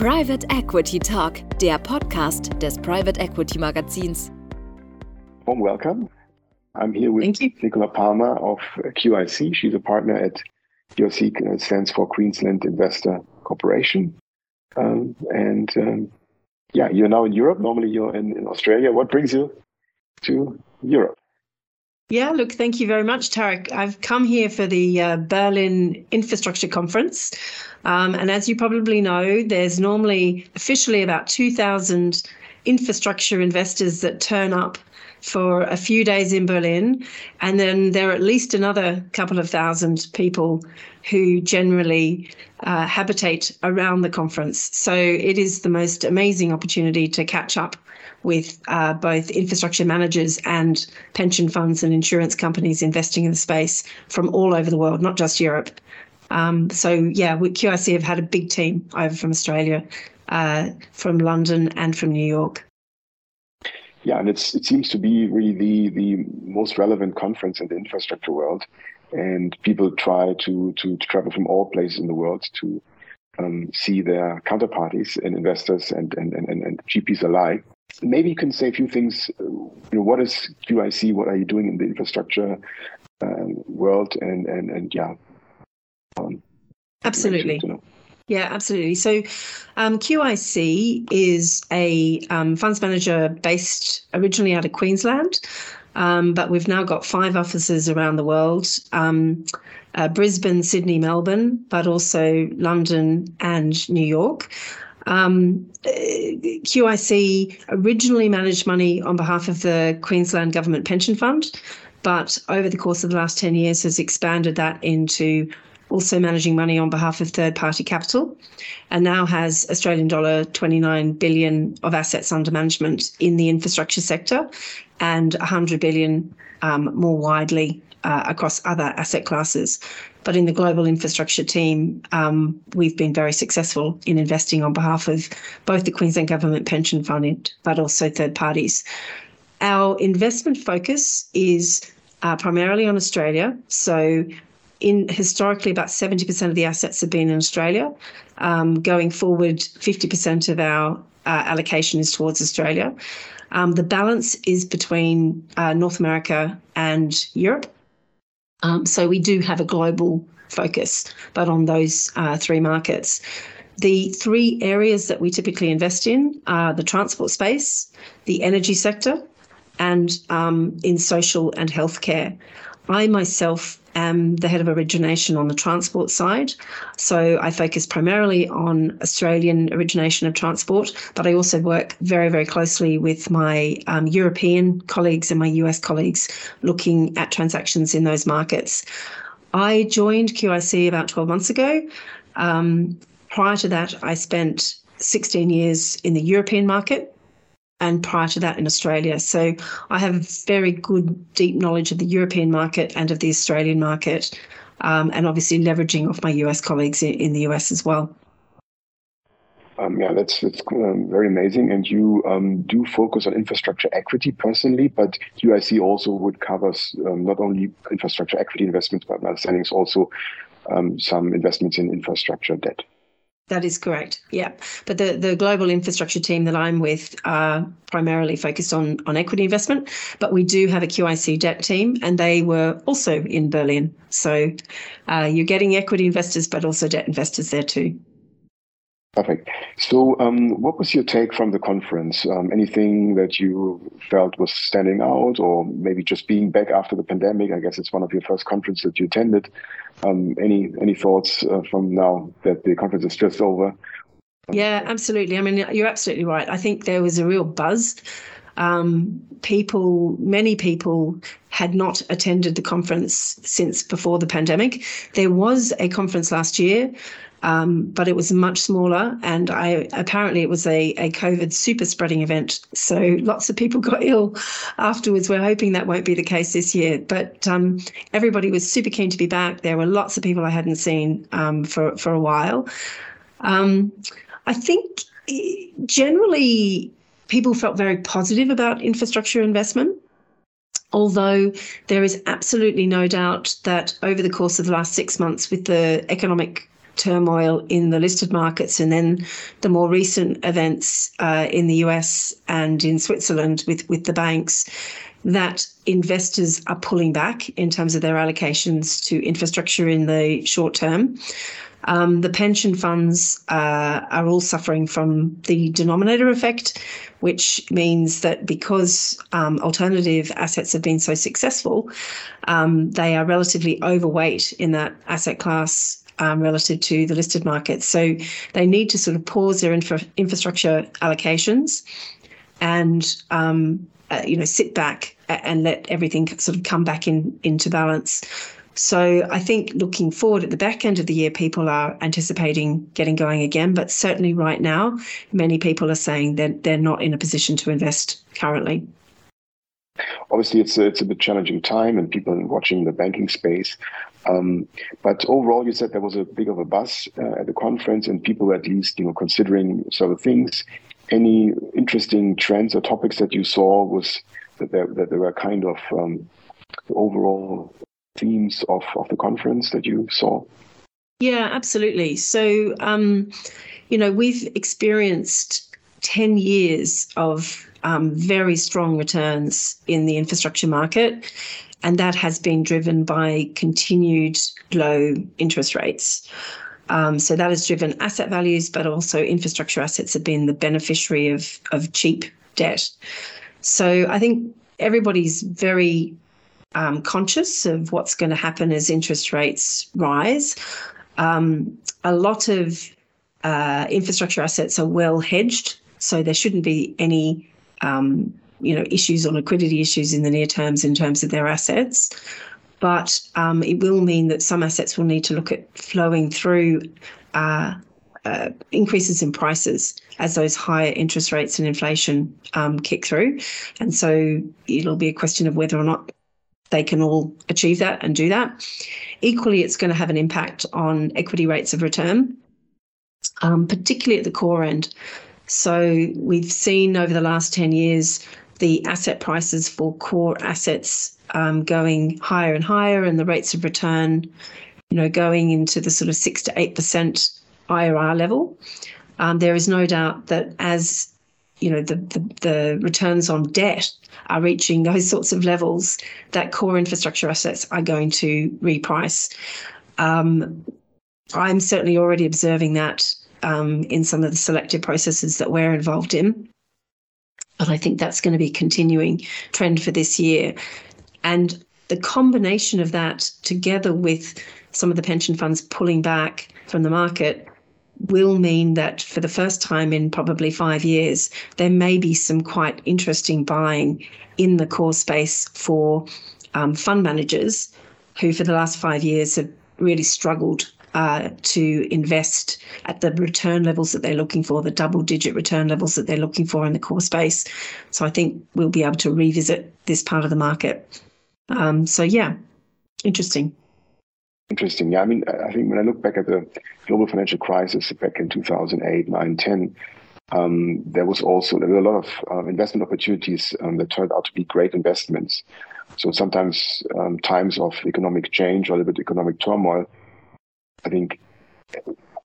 Private Equity Talk, der Podcast des Private Equity Magazins. Warm welcome. I'm here with Nicola Palmer of QIC. She's a partner at QIC, uh, stands for Queensland Investor Corporation. Um, and um, yeah, you're now in Europe. Normally you're in, in Australia. What brings you to Europe? Yeah, look, thank you very much, Tarek. I've come here for the uh, Berlin Infrastructure Conference. Um, and as you probably know, there's normally officially about 2,000 infrastructure investors that turn up for a few days in Berlin. And then there are at least another couple of thousand people who generally uh, habitate around the conference. So it is the most amazing opportunity to catch up with uh, both infrastructure managers and pension funds and insurance companies investing in the space from all over the world, not just Europe. Um, so yeah, we, QIC have had a big team over from Australia, uh, from London and from New York. Yeah, and it seems to be really the the most relevant conference in the infrastructure world, and people try to to, to travel from all places in the world to um, see their counterparties and investors and and, and, and GPs alike maybe you can say a few things. Uh, you know, what is QIC? What are you doing in the infrastructure um, world? And and and yeah. Um, absolutely. Yeah, absolutely. So, um, QIC is a um, funds manager based originally out of Queensland, um, but we've now got five offices around the world um, uh, Brisbane, Sydney, Melbourne, but also London and New York. Um, QIC originally managed money on behalf of the Queensland Government Pension Fund, but over the course of the last 10 years has expanded that into also managing money on behalf of third party capital and now has Australian dollar 29 billion of assets under management in the infrastructure sector and 100 billion um, more widely uh, across other asset classes. But in the global infrastructure team, um, we've been very successful in investing on behalf of both the Queensland Government Pension Fund, but also third parties. Our investment focus is uh, primarily on Australia. So, in historically, about 70% of the assets have been in Australia. Um, going forward, 50% of our uh, allocation is towards Australia. Um, the balance is between uh, North America and Europe. Um, so we do have a global focus, but on those uh, three markets. The three areas that we typically invest in are the transport space, the energy sector, and um, in social and healthcare. I myself am the head of origination on the transport side. So I focus primarily on Australian origination of transport, but I also work very, very closely with my um, European colleagues and my US colleagues looking at transactions in those markets. I joined QIC about 12 months ago. Um, prior to that, I spent 16 years in the European market and prior to that in Australia. So I have very good, deep knowledge of the European market and of the Australian market, um, and obviously leveraging off my US colleagues in, in the US as well. Um, yeah, that's that's um, very amazing. And you um, do focus on infrastructure equity personally, but QIC also would cover um, not only infrastructure equity investments, but my understanding is also um, some investments in infrastructure debt. That is correct. Yeah, but the, the global infrastructure team that I'm with are primarily focused on on equity investment, but we do have a QIC debt team, and they were also in Berlin. So uh, you're getting equity investors, but also debt investors there too. Perfect. So, um, what was your take from the conference? Um, anything that you felt was standing out, or maybe just being back after the pandemic? I guess it's one of your first conferences that you attended. Um, any any thoughts uh, from now that the conference is just over? Yeah, absolutely. I mean, you're absolutely right. I think there was a real buzz. Um, people, many people had not attended the conference since before the pandemic. There was a conference last year um, but it was much smaller. And I apparently it was a, a COVID super spreading event. So lots of people got ill afterwards. We're hoping that won't be the case this year. But um, everybody was super keen to be back. There were lots of people I hadn't seen um, for, for a while. Um, I think eh, generally people felt very positive about infrastructure investment. Although there is absolutely no doubt that over the course of the last six months, with the economic turmoil in the listed markets and then the more recent events uh, in the US and in Switzerland with, with the banks, that investors are pulling back in terms of their allocations to infrastructure in the short term. Um, the pension funds uh, are all suffering from the denominator effect, which means that because um, alternative assets have been so successful, um, they are relatively overweight in that asset class um, relative to the listed markets. So they need to sort of pause their infra- infrastructure allocations and um, uh, you know sit back and let everything sort of come back in into balance. So I think looking forward at the back end of the year, people are anticipating getting going again. But certainly right now, many people are saying that they're not in a position to invest currently. Obviously, it's a, it's a bit challenging time, and people watching the banking space. Um, but overall, you said there was a big of a buzz uh, at the conference, and people were at least you know considering sort of things. Any interesting trends or topics that you saw was that there, that there were kind of um, the overall themes of, of the conference that you saw? Yeah, absolutely. So, um, you know, we've experienced 10 years of um, very strong returns in the infrastructure market. And that has been driven by continued low interest rates. Um, so that has driven asset values, but also infrastructure assets have been the beneficiary of, of cheap debt. So I think everybody's very um, conscious of what's going to happen as interest rates rise. Um, a lot of uh, infrastructure assets are well hedged, so there shouldn't be any um, you know issues or liquidity issues in the near terms in terms of their assets. But um, it will mean that some assets will need to look at flowing through uh, uh, increases in prices as those higher interest rates and inflation um, kick through. And so it'll be a question of whether or not they can all achieve that and do that. Equally, it's going to have an impact on equity rates of return, um, particularly at the core end. So we've seen over the last 10 years the asset prices for core assets um, going higher and higher, and the rates of return, you know, going into the sort of six to eight percent IRR level. Um, there is no doubt that as you know the, the, the returns on debt are reaching those sorts of levels, that core infrastructure assets are going to reprice. Um, I'm certainly already observing that um, in some of the selective processes that we're involved in. But I think that's going to be a continuing trend for this year. And the combination of that, together with some of the pension funds pulling back from the market, will mean that for the first time in probably five years, there may be some quite interesting buying in the core space for um, fund managers who, for the last five years, have really struggled uh, to invest at the return levels that they're looking for, the double digit return levels that they're looking for in the core space. So I think we'll be able to revisit this part of the market. Um, so, yeah, interesting. Interesting. Yeah, I mean, I think when I look back at the global financial crisis back in 2008, 9, 10, um, there was also there were a lot of uh, investment opportunities um, that turned out to be great investments. So sometimes um, times of economic change or a little bit economic turmoil, I think,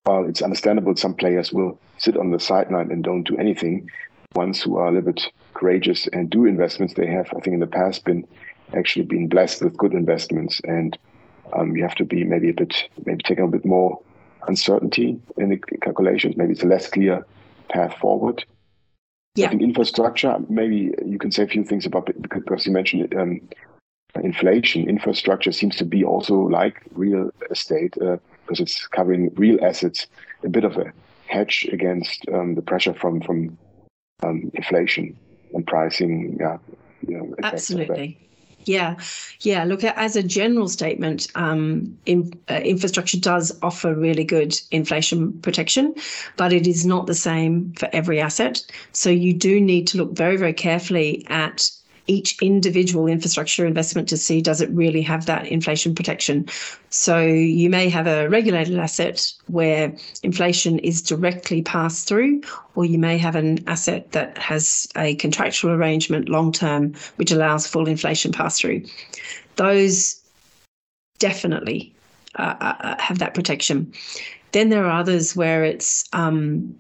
while it's understandable some players will sit on the sideline and don't do anything, ones who are a little bit courageous and do investments, they have, I think, in the past been actually been blessed with good investments and um, you have to be maybe a bit, maybe taking a bit more uncertainty in the calculations. Maybe it's a less clear path forward. Yeah. I think infrastructure, maybe you can say a few things about it because you mentioned um, inflation. Infrastructure seems to be also like real estate uh, because it's covering real assets, a bit of a hedge against um, the pressure from from um, inflation and pricing. Yeah, you know, absolutely. Yeah, yeah. Look, as a general statement, um, in, uh, infrastructure does offer really good inflation protection, but it is not the same for every asset. So you do need to look very, very carefully at each individual infrastructure investment to see does it really have that inflation protection. So you may have a regulated asset where inflation is directly passed through, or you may have an asset that has a contractual arrangement long term, which allows full inflation pass through. Those definitely uh, uh, have that protection. Then there are others where it's um,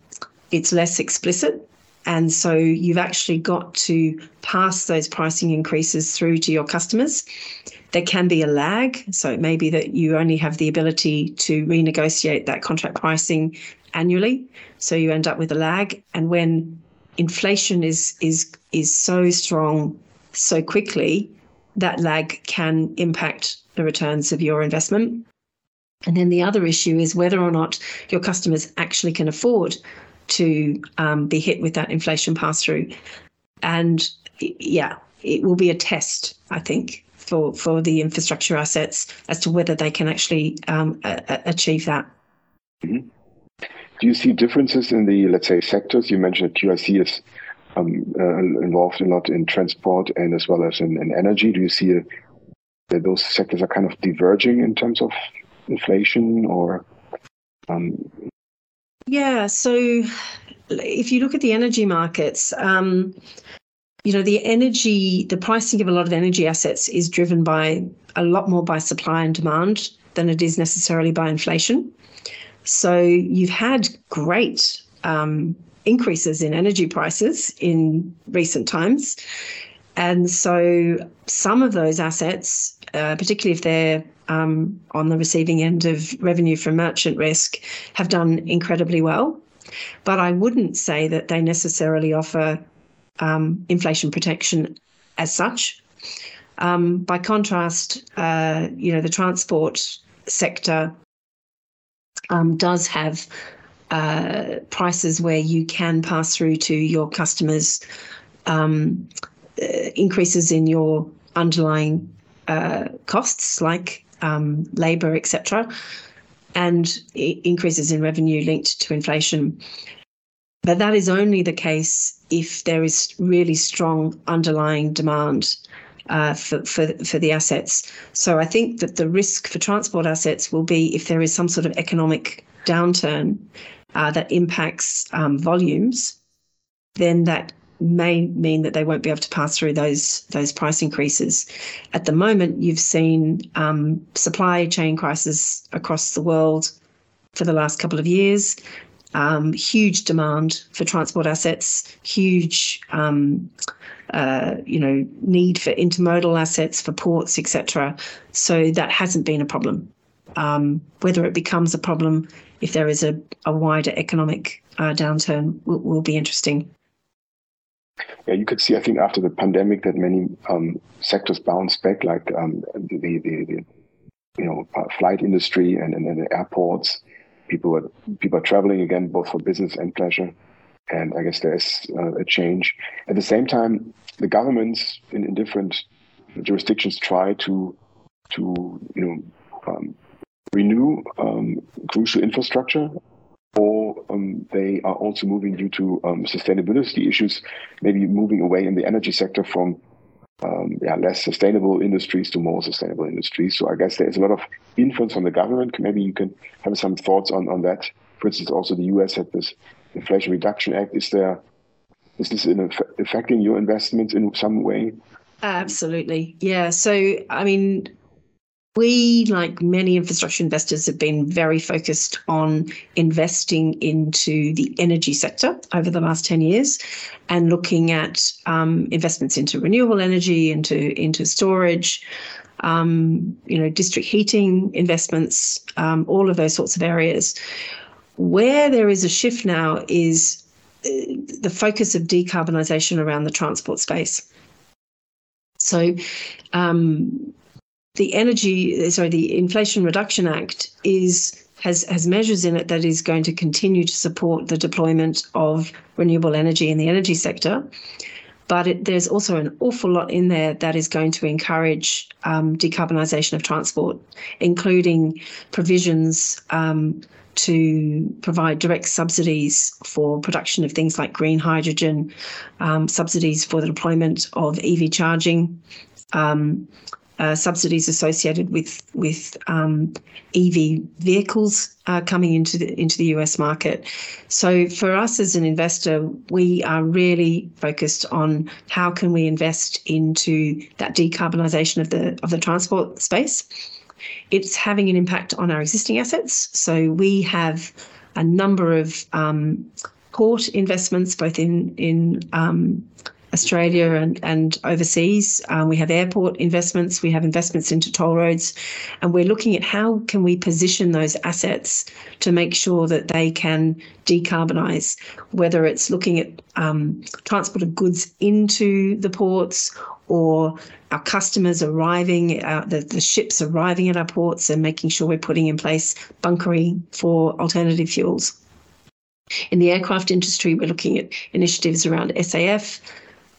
it's less explicit, and so you've actually got to pass those pricing increases through to your customers. There can be a lag, so it may be that you only have the ability to renegotiate that contract pricing annually, so you end up with a lag. And when inflation is is is so strong so quickly, that lag can impact the returns of your investment. And then the other issue is whether or not your customers actually can afford to um, be hit with that inflation pass through. And yeah, it will be a test, I think, for, for the infrastructure assets as to whether they can actually um, a- achieve that. Mm-hmm. Do you see differences in the, let's say, sectors? You mentioned QIC is um, uh, involved a lot in transport and as well as in, in energy. Do you see a, that those sectors are kind of diverging in terms of inflation or? Um... Yeah, so if you look at the energy markets, um, you know the energy, the pricing of a lot of energy assets is driven by a lot more by supply and demand than it is necessarily by inflation. So you've had great um, increases in energy prices in recent times. And so some of those assets, uh, particularly if they're um, on the receiving end of revenue from merchant risk, have done incredibly well. But I wouldn't say that they necessarily offer um, inflation protection as such. Um, by contrast, uh, you know, the transport sector um, does have uh, prices where you can pass through to your customers um, uh, increases in your underlying uh, costs like um, labour, etc., and increases in revenue linked to inflation. But that is only the case if there is really strong underlying demand uh, for, for, for the assets. So I think that the risk for transport assets will be if there is some sort of economic downturn uh, that impacts um, volumes, then that may mean that they won't be able to pass through those those price increases. At the moment, you've seen um, supply chain crisis across the world for the last couple of years. Um, huge demand for transport assets, huge um, uh, you know need for intermodal assets for ports, etc. So that hasn't been a problem. Um, whether it becomes a problem if there is a, a wider economic uh, downturn will, will be interesting. Yeah, you could see, I think, after the pandemic that many um, sectors bounced back, like um, the, the, the, you know uh, flight industry and, and, and the airports. People are people are traveling again, both for business and pleasure, and I guess there's uh, a change. At the same time, the governments in, in different jurisdictions try to to you know um, renew um, crucial infrastructure, um, they are also moving due to um, sustainability issues, maybe moving away in the energy sector from um, yeah, less sustainable industries to more sustainable industries. So I guess there's a lot of influence from the government. Maybe you can have some thoughts on, on that. For instance, also the US had this Inflation Reduction Act. Is there is this in affecting your investments in some way? Absolutely. Yeah. So, I mean, we, like many infrastructure investors, have been very focused on investing into the energy sector over the last 10 years and looking at um, investments into renewable energy, into, into storage, um, you know, district heating investments, um, all of those sorts of areas. Where there is a shift now is uh, the focus of decarbonisation around the transport space. So, um, the energy, sorry, the Inflation Reduction Act is has has measures in it that is going to continue to support the deployment of renewable energy in the energy sector. But it, there's also an awful lot in there that is going to encourage um, decarbonisation of transport, including provisions um, to provide direct subsidies for production of things like green hydrogen, um, subsidies for the deployment of EV charging, um, uh, subsidies associated with with um, EV vehicles uh, coming into the into the US market. So for us as an investor, we are really focused on how can we invest into that decarbonisation of the of the transport space. it's having an impact on our existing assets. So we have a number of um, port investments, both in in um, Australia and, and overseas. Um, we have airport investments, we have investments into toll roads, and we're looking at how can we position those assets to make sure that they can decarbonise, whether it's looking at um, transport of goods into the ports or our customers arriving, uh, the, the ships arriving at our ports and making sure we're putting in place bunkering for alternative fuels. In the aircraft industry, we're looking at initiatives around SAF,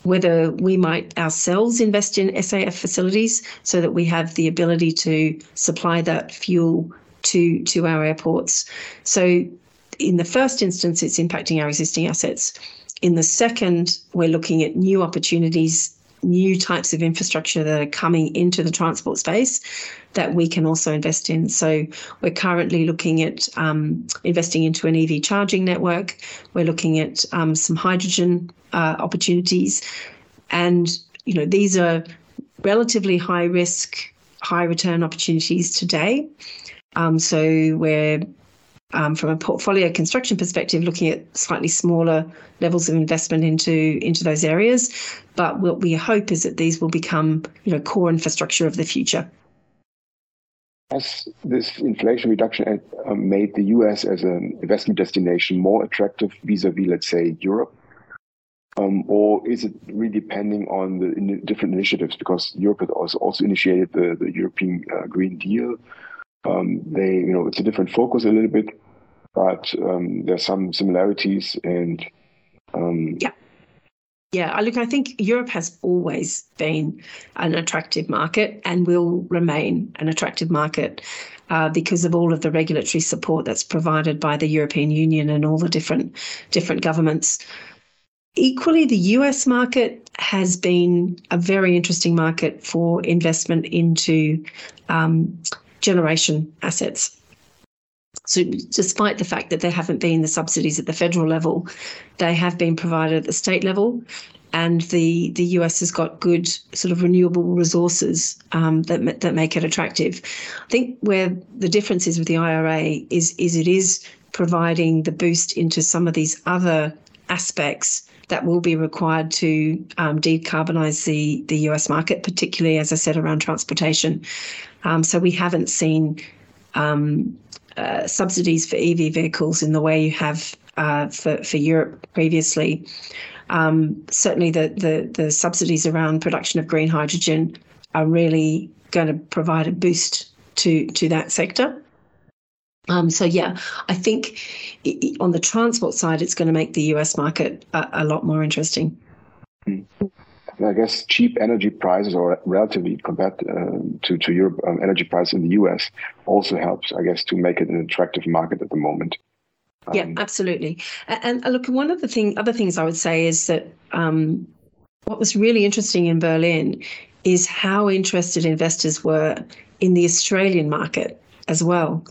whether we might ourselves invest in SAF facilities so that we have the ability to supply that fuel to to our airports. So in the first instance, it's impacting our existing assets. In the second, we're looking at new opportunities new types of infrastructure that are coming into the transport space that we can also invest in. So we're currently looking at um, investing into an EV charging network. We're looking at um, some hydrogen uh, opportunities, and you know these are relatively high risk, high return opportunities today. Um, so we're um, from a portfolio construction perspective, looking at slightly smaller levels of investment into into those areas. But what we hope is that these will become, you know, core infrastructure of the future. Has this Inflation Reduction Act um, made the U.S. as an investment destination more attractive vis-a-vis, let's say, Europe? Um, or is it really depending on the in different initiatives? Because Europe has also, also initiated the, the European uh, Green Deal. Um, they, you know, it's a different focus a little bit, but um, there's some similarities and um, yeah. Yeah, look, I think Europe has always been an attractive market and will remain an attractive market uh, because of all of the regulatory support that's provided by the European Union and all the different different governments. Equally, the US market has been a very interesting market for investment into um, generation assets. So, despite the fact that there haven't been the subsidies at the federal level, they have been provided at the state level. And the, the US has got good sort of renewable resources um, that, that make it attractive. I think where the difference is with the IRA is, is it is providing the boost into some of these other aspects that will be required to um, decarbonize the, the US market, particularly, as I said, around transportation. Um, so we haven't seen um, uh, subsidies for EV vehicles in the way you have uh, for, for Europe previously. Um, certainly, the, the, the subsidies around production of green hydrogen are really going to provide a boost to, to that sector. Um, so yeah, I think on the transport side, it's going to make the US market a, a lot more interesting. I guess cheap energy prices, or relatively compared uh, to to Europe, um, energy prices in the US also helps, I guess, to make it an attractive market at the moment. Um, yeah, absolutely. And, and, look, one of the thing, other things I would say is that um, what was really interesting in Berlin is how interested investors were in the Australian market as well.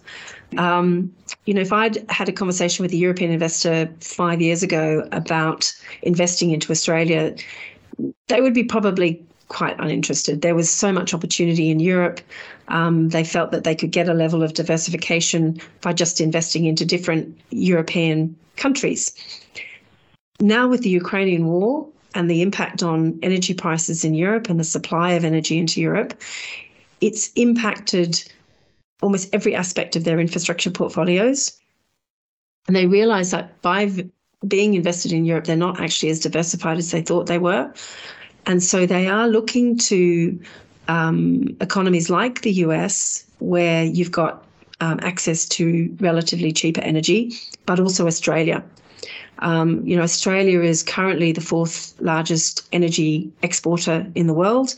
Um, you know, if I'd had a conversation with a European investor five years ago about investing into Australia, they would be probably quite uninterested. There was so much opportunity in Europe. Um, they felt that they could get a level of diversification by just investing into different European countries. Now, with the Ukrainian war and the impact on energy prices in Europe and the supply of energy into Europe, it's impacted almost every aspect of their infrastructure portfolios. And they realize that by being invested in Europe, they're not actually as diversified as they thought they were. And so they are looking to um, economies like the US, where you've got um, access to relatively cheaper energy, but also Australia. Um, you know, Australia is currently the fourth largest energy exporter in the world.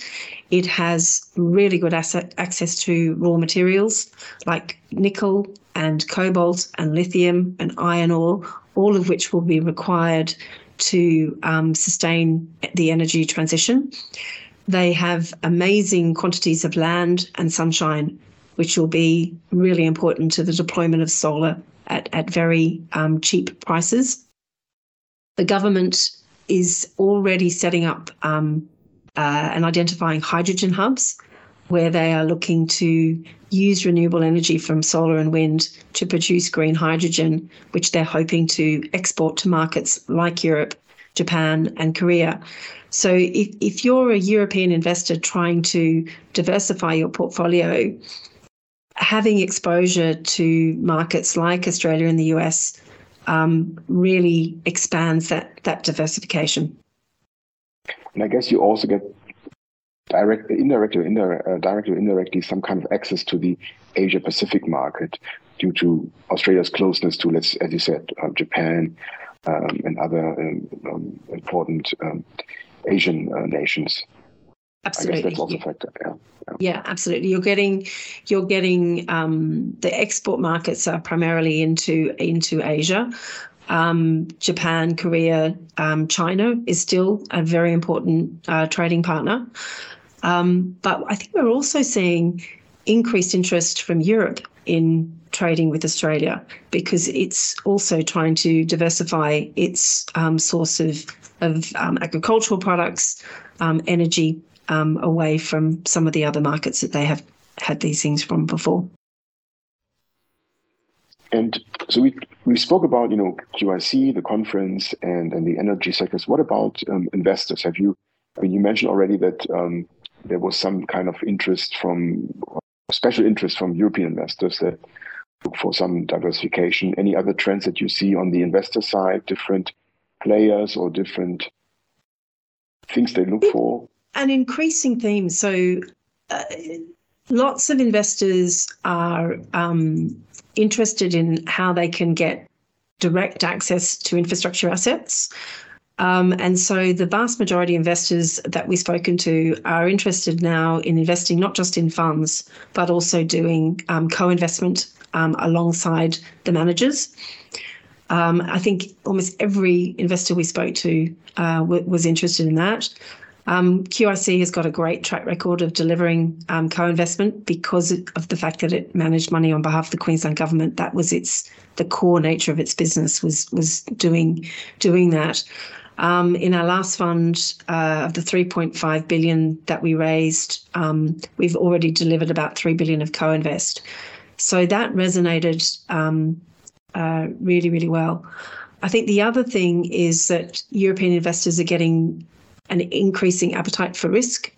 It has really good asset, access to raw materials like nickel and cobalt and lithium and iron ore, all of which will be required to um, sustain the energy transition. They have amazing quantities of land and sunshine, which will be really important to the deployment of solar at, at very um, cheap prices. The government is already setting up um, uh, and identifying hydrogen hubs where they are looking to use renewable energy from solar and wind to produce green hydrogen, which they're hoping to export to markets like Europe, Japan, and Korea. So, if, if you're a European investor trying to diversify your portfolio, having exposure to markets like Australia and the US um, really expands that that diversification. And I guess you also get direct, indirectly, indirect, uh, directly or indirectly, some kind of access to the Asia Pacific market due to Australia's closeness to, let's, as you said, uh, Japan um, and other um, um important um, Asian uh, nations. Absolutely. that's also a factor. Yeah. yeah. yeah. absolutely. You're getting, you're getting um, the export markets are primarily into into Asia. Um, Japan, Korea, um, China is still a very important uh, trading partner. Um, but I think we're also seeing increased interest from Europe in trading with Australia because it's also trying to diversify its um, source of, of um, agricultural products, um, energy um, away from some of the other markets that they have had these things from before. And so we we spoke about you know QIC, the conference, and and the energy sectors. What about um, investors? Have you? I mean, you mentioned already that um, there was some kind of interest from special interest from European investors that look for some diversification. Any other trends that you see on the investor side? Different players or different things they look for? An increasing theme. So. Uh, lots of investors are um, interested in how they can get direct access to infrastructure assets. Um, and so the vast majority of investors that we've spoken to are interested now in investing not just in funds, but also doing um, co investment um, alongside the managers. Um, I think almost every investor we spoke to uh, w- was interested in that. Um, QIC has got a great track record of delivering um, co-investment because of the fact that it managed money on behalf of the Queensland government. That was its the core nature of its business was was doing doing that. Um, in our last fund uh, of the 3.5 billion that we raised, um, we've already delivered about 3 billion of co-invest. So that resonated um, uh, really, really well. I think the other thing is that European investors are getting an increasing appetite for risk.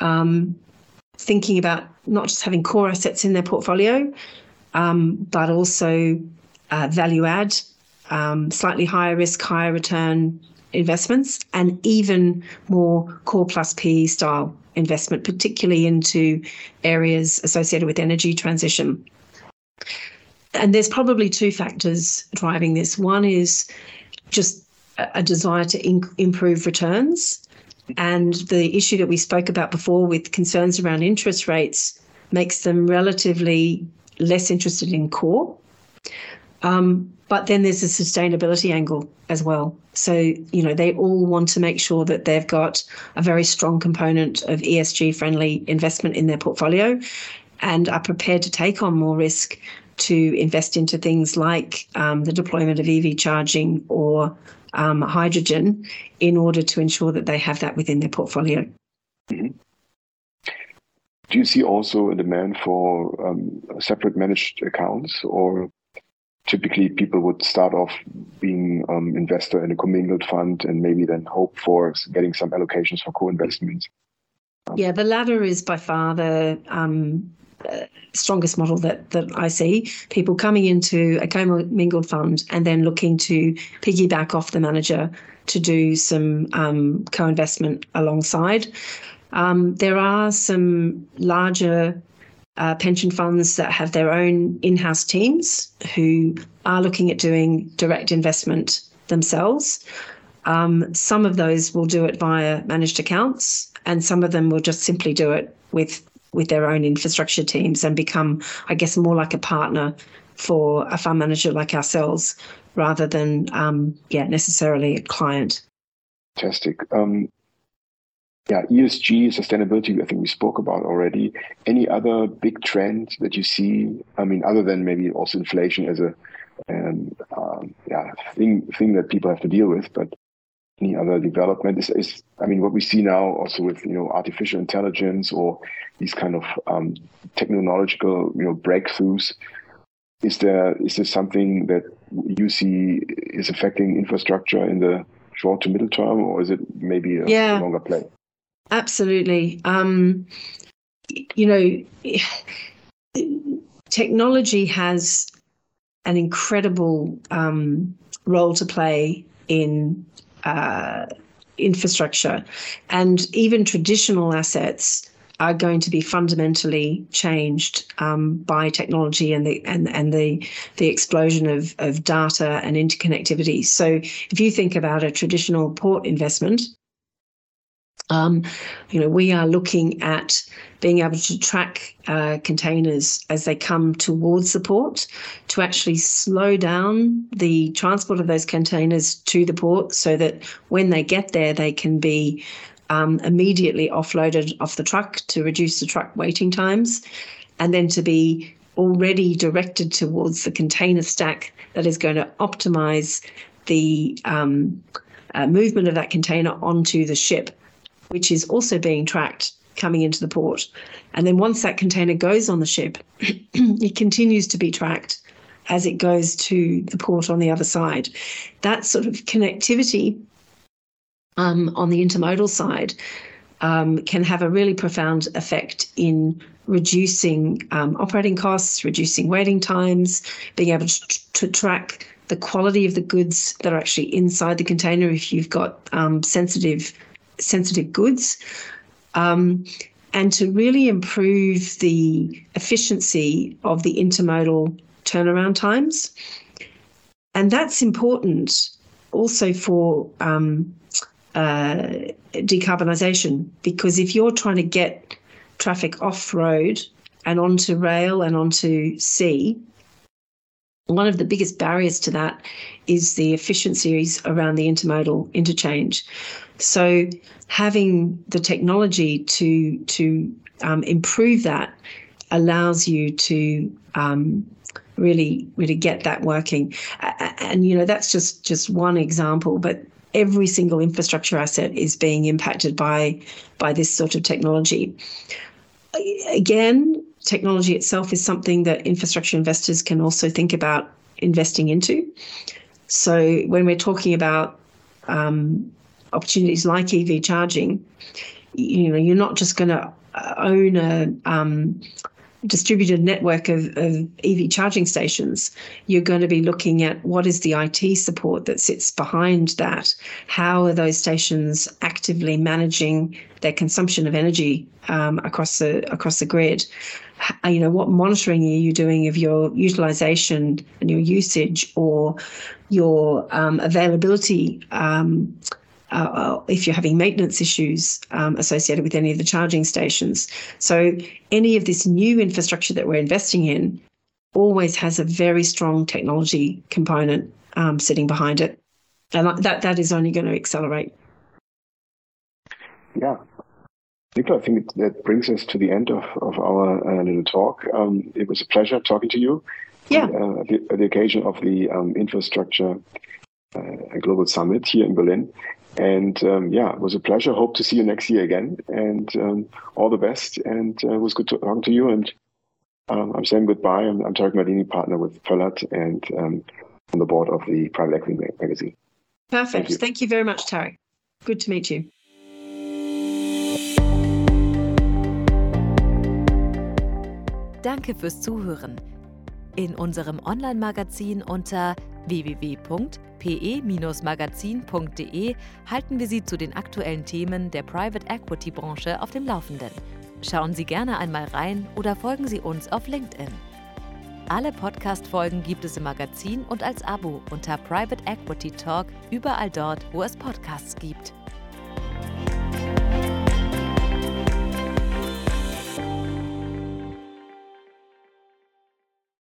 Um, thinking about not just having core assets in their portfolio, um, but also uh, value add, um, slightly higher risk, higher return investments, and even more core plus PE style investment, particularly into areas associated with energy transition. And there's probably two factors driving this. One is just a desire to improve returns. And the issue that we spoke about before with concerns around interest rates makes them relatively less interested in core. Um, but then there's a sustainability angle as well. So, you know, they all want to make sure that they've got a very strong component of ESG friendly investment in their portfolio and are prepared to take on more risk to invest into things like um, the deployment of EV charging or um, hydrogen in order to ensure that they have that within their portfolio. Mm-hmm. Do you see also a demand for um, separate managed accounts, or typically people would start off being um, investor in a commingled fund and maybe then hope for getting some allocations for co-investments? Yeah, the latter is by far the um, strongest model that that I see. People coming into a commingled fund and then looking to piggyback off the manager to do some um, co-investment alongside. Um, there are some larger uh, pension funds that have their own in-house teams who are looking at doing direct investment themselves. Um, some of those will do it via managed accounts, and some of them will just simply do it with with their own infrastructure teams and become, I guess, more like a partner for a fund manager like ourselves rather than, um, yeah, necessarily a client. Fantastic. Um, yeah, ESG, sustainability, I think we spoke about already. Any other big trend that you see? I mean, other than maybe also inflation as a um, um, yeah thing thing that people have to deal with, but any other development is, is I mean what we see now also with you know artificial intelligence or these kind of um, technological you know breakthroughs is there is this something that you see is affecting infrastructure in the short to middle term or is it maybe a yeah, longer play absolutely um, you know technology has an incredible um, role to play in uh, infrastructure. And even traditional assets are going to be fundamentally changed um, by technology and the and and the the explosion of of data and interconnectivity. So if you think about a traditional port investment, um, you know, we are looking at being able to track uh, containers as they come towards the port to actually slow down the transport of those containers to the port so that when they get there, they can be um, immediately offloaded off the truck to reduce the truck waiting times and then to be already directed towards the container stack that is going to optimize the um, uh, movement of that container onto the ship which is also being tracked coming into the port. And then once that container goes on the ship, it continues to be tracked as it goes to the port on the other side. That sort of connectivity um, on the intermodal side um, can have a really profound effect in reducing um, operating costs, reducing waiting times, being able to, to, track the quality of the goods that are actually inside the container if you've got um, sensitive sensitive goods, um, and to really improve the efficiency of the intermodal turnaround times. And that's important also for um, uh, decarbonisation, because if you're trying to get traffic off road and onto rail and onto sea, one of the biggest barriers to that is the efficiencies around the intermodal interchange. So having the technology to to um, improve that allows you to um, really really get that working. And you know that's just just one example, but every single infrastructure asset is being impacted by by this sort of technology. Again, technology itself is something that infrastructure investors can also think about investing into. So when we're talking about um, opportunities like EV charging, you know, you're not just going to own a um, distributed network of, of EV charging stations, you're going to be looking at what is the IT support that sits behind that. How are those stations actively managing their consumption of energy um, across the across the grid? You know, what monitoring are you doing of your utilization and your usage or your um, availability? Um, uh, uh, if you're having maintenance issues um, associated with any of the charging stations. So, any of this new infrastructure that we're investing in always has a very strong technology component um, sitting behind it. And that, that is only going to accelerate. Yeah. Nicola, I think that brings us to the end of, of our uh, little talk. Um, it was a pleasure talking to you. Yeah. Uh, at, the, at, the, occasion of the um, Infrastructure uh, Global Summit here in Berlin. And um, yeah, it was a pleasure. Hope to see you next year again. And um, all the best. And uh, it was good to talk to you. And um, I'm saying goodbye. I'm, I'm Tarek Mardini, partner with Pöllath and um, on the board of the Private Equity Magazine. Perfect. Thank you, Thank you very much, Tarek. Good to meet you. Danke fürs Zuhören. In unserem Online-Magazin unter www.pe-magazin.de halten wir Sie zu den aktuellen Themen der Private Equity Branche auf dem Laufenden. Schauen Sie gerne einmal rein oder folgen Sie uns auf LinkedIn. Alle Podcast-Folgen gibt es im Magazin und als Abo unter Private Equity Talk überall dort, wo es Podcasts gibt.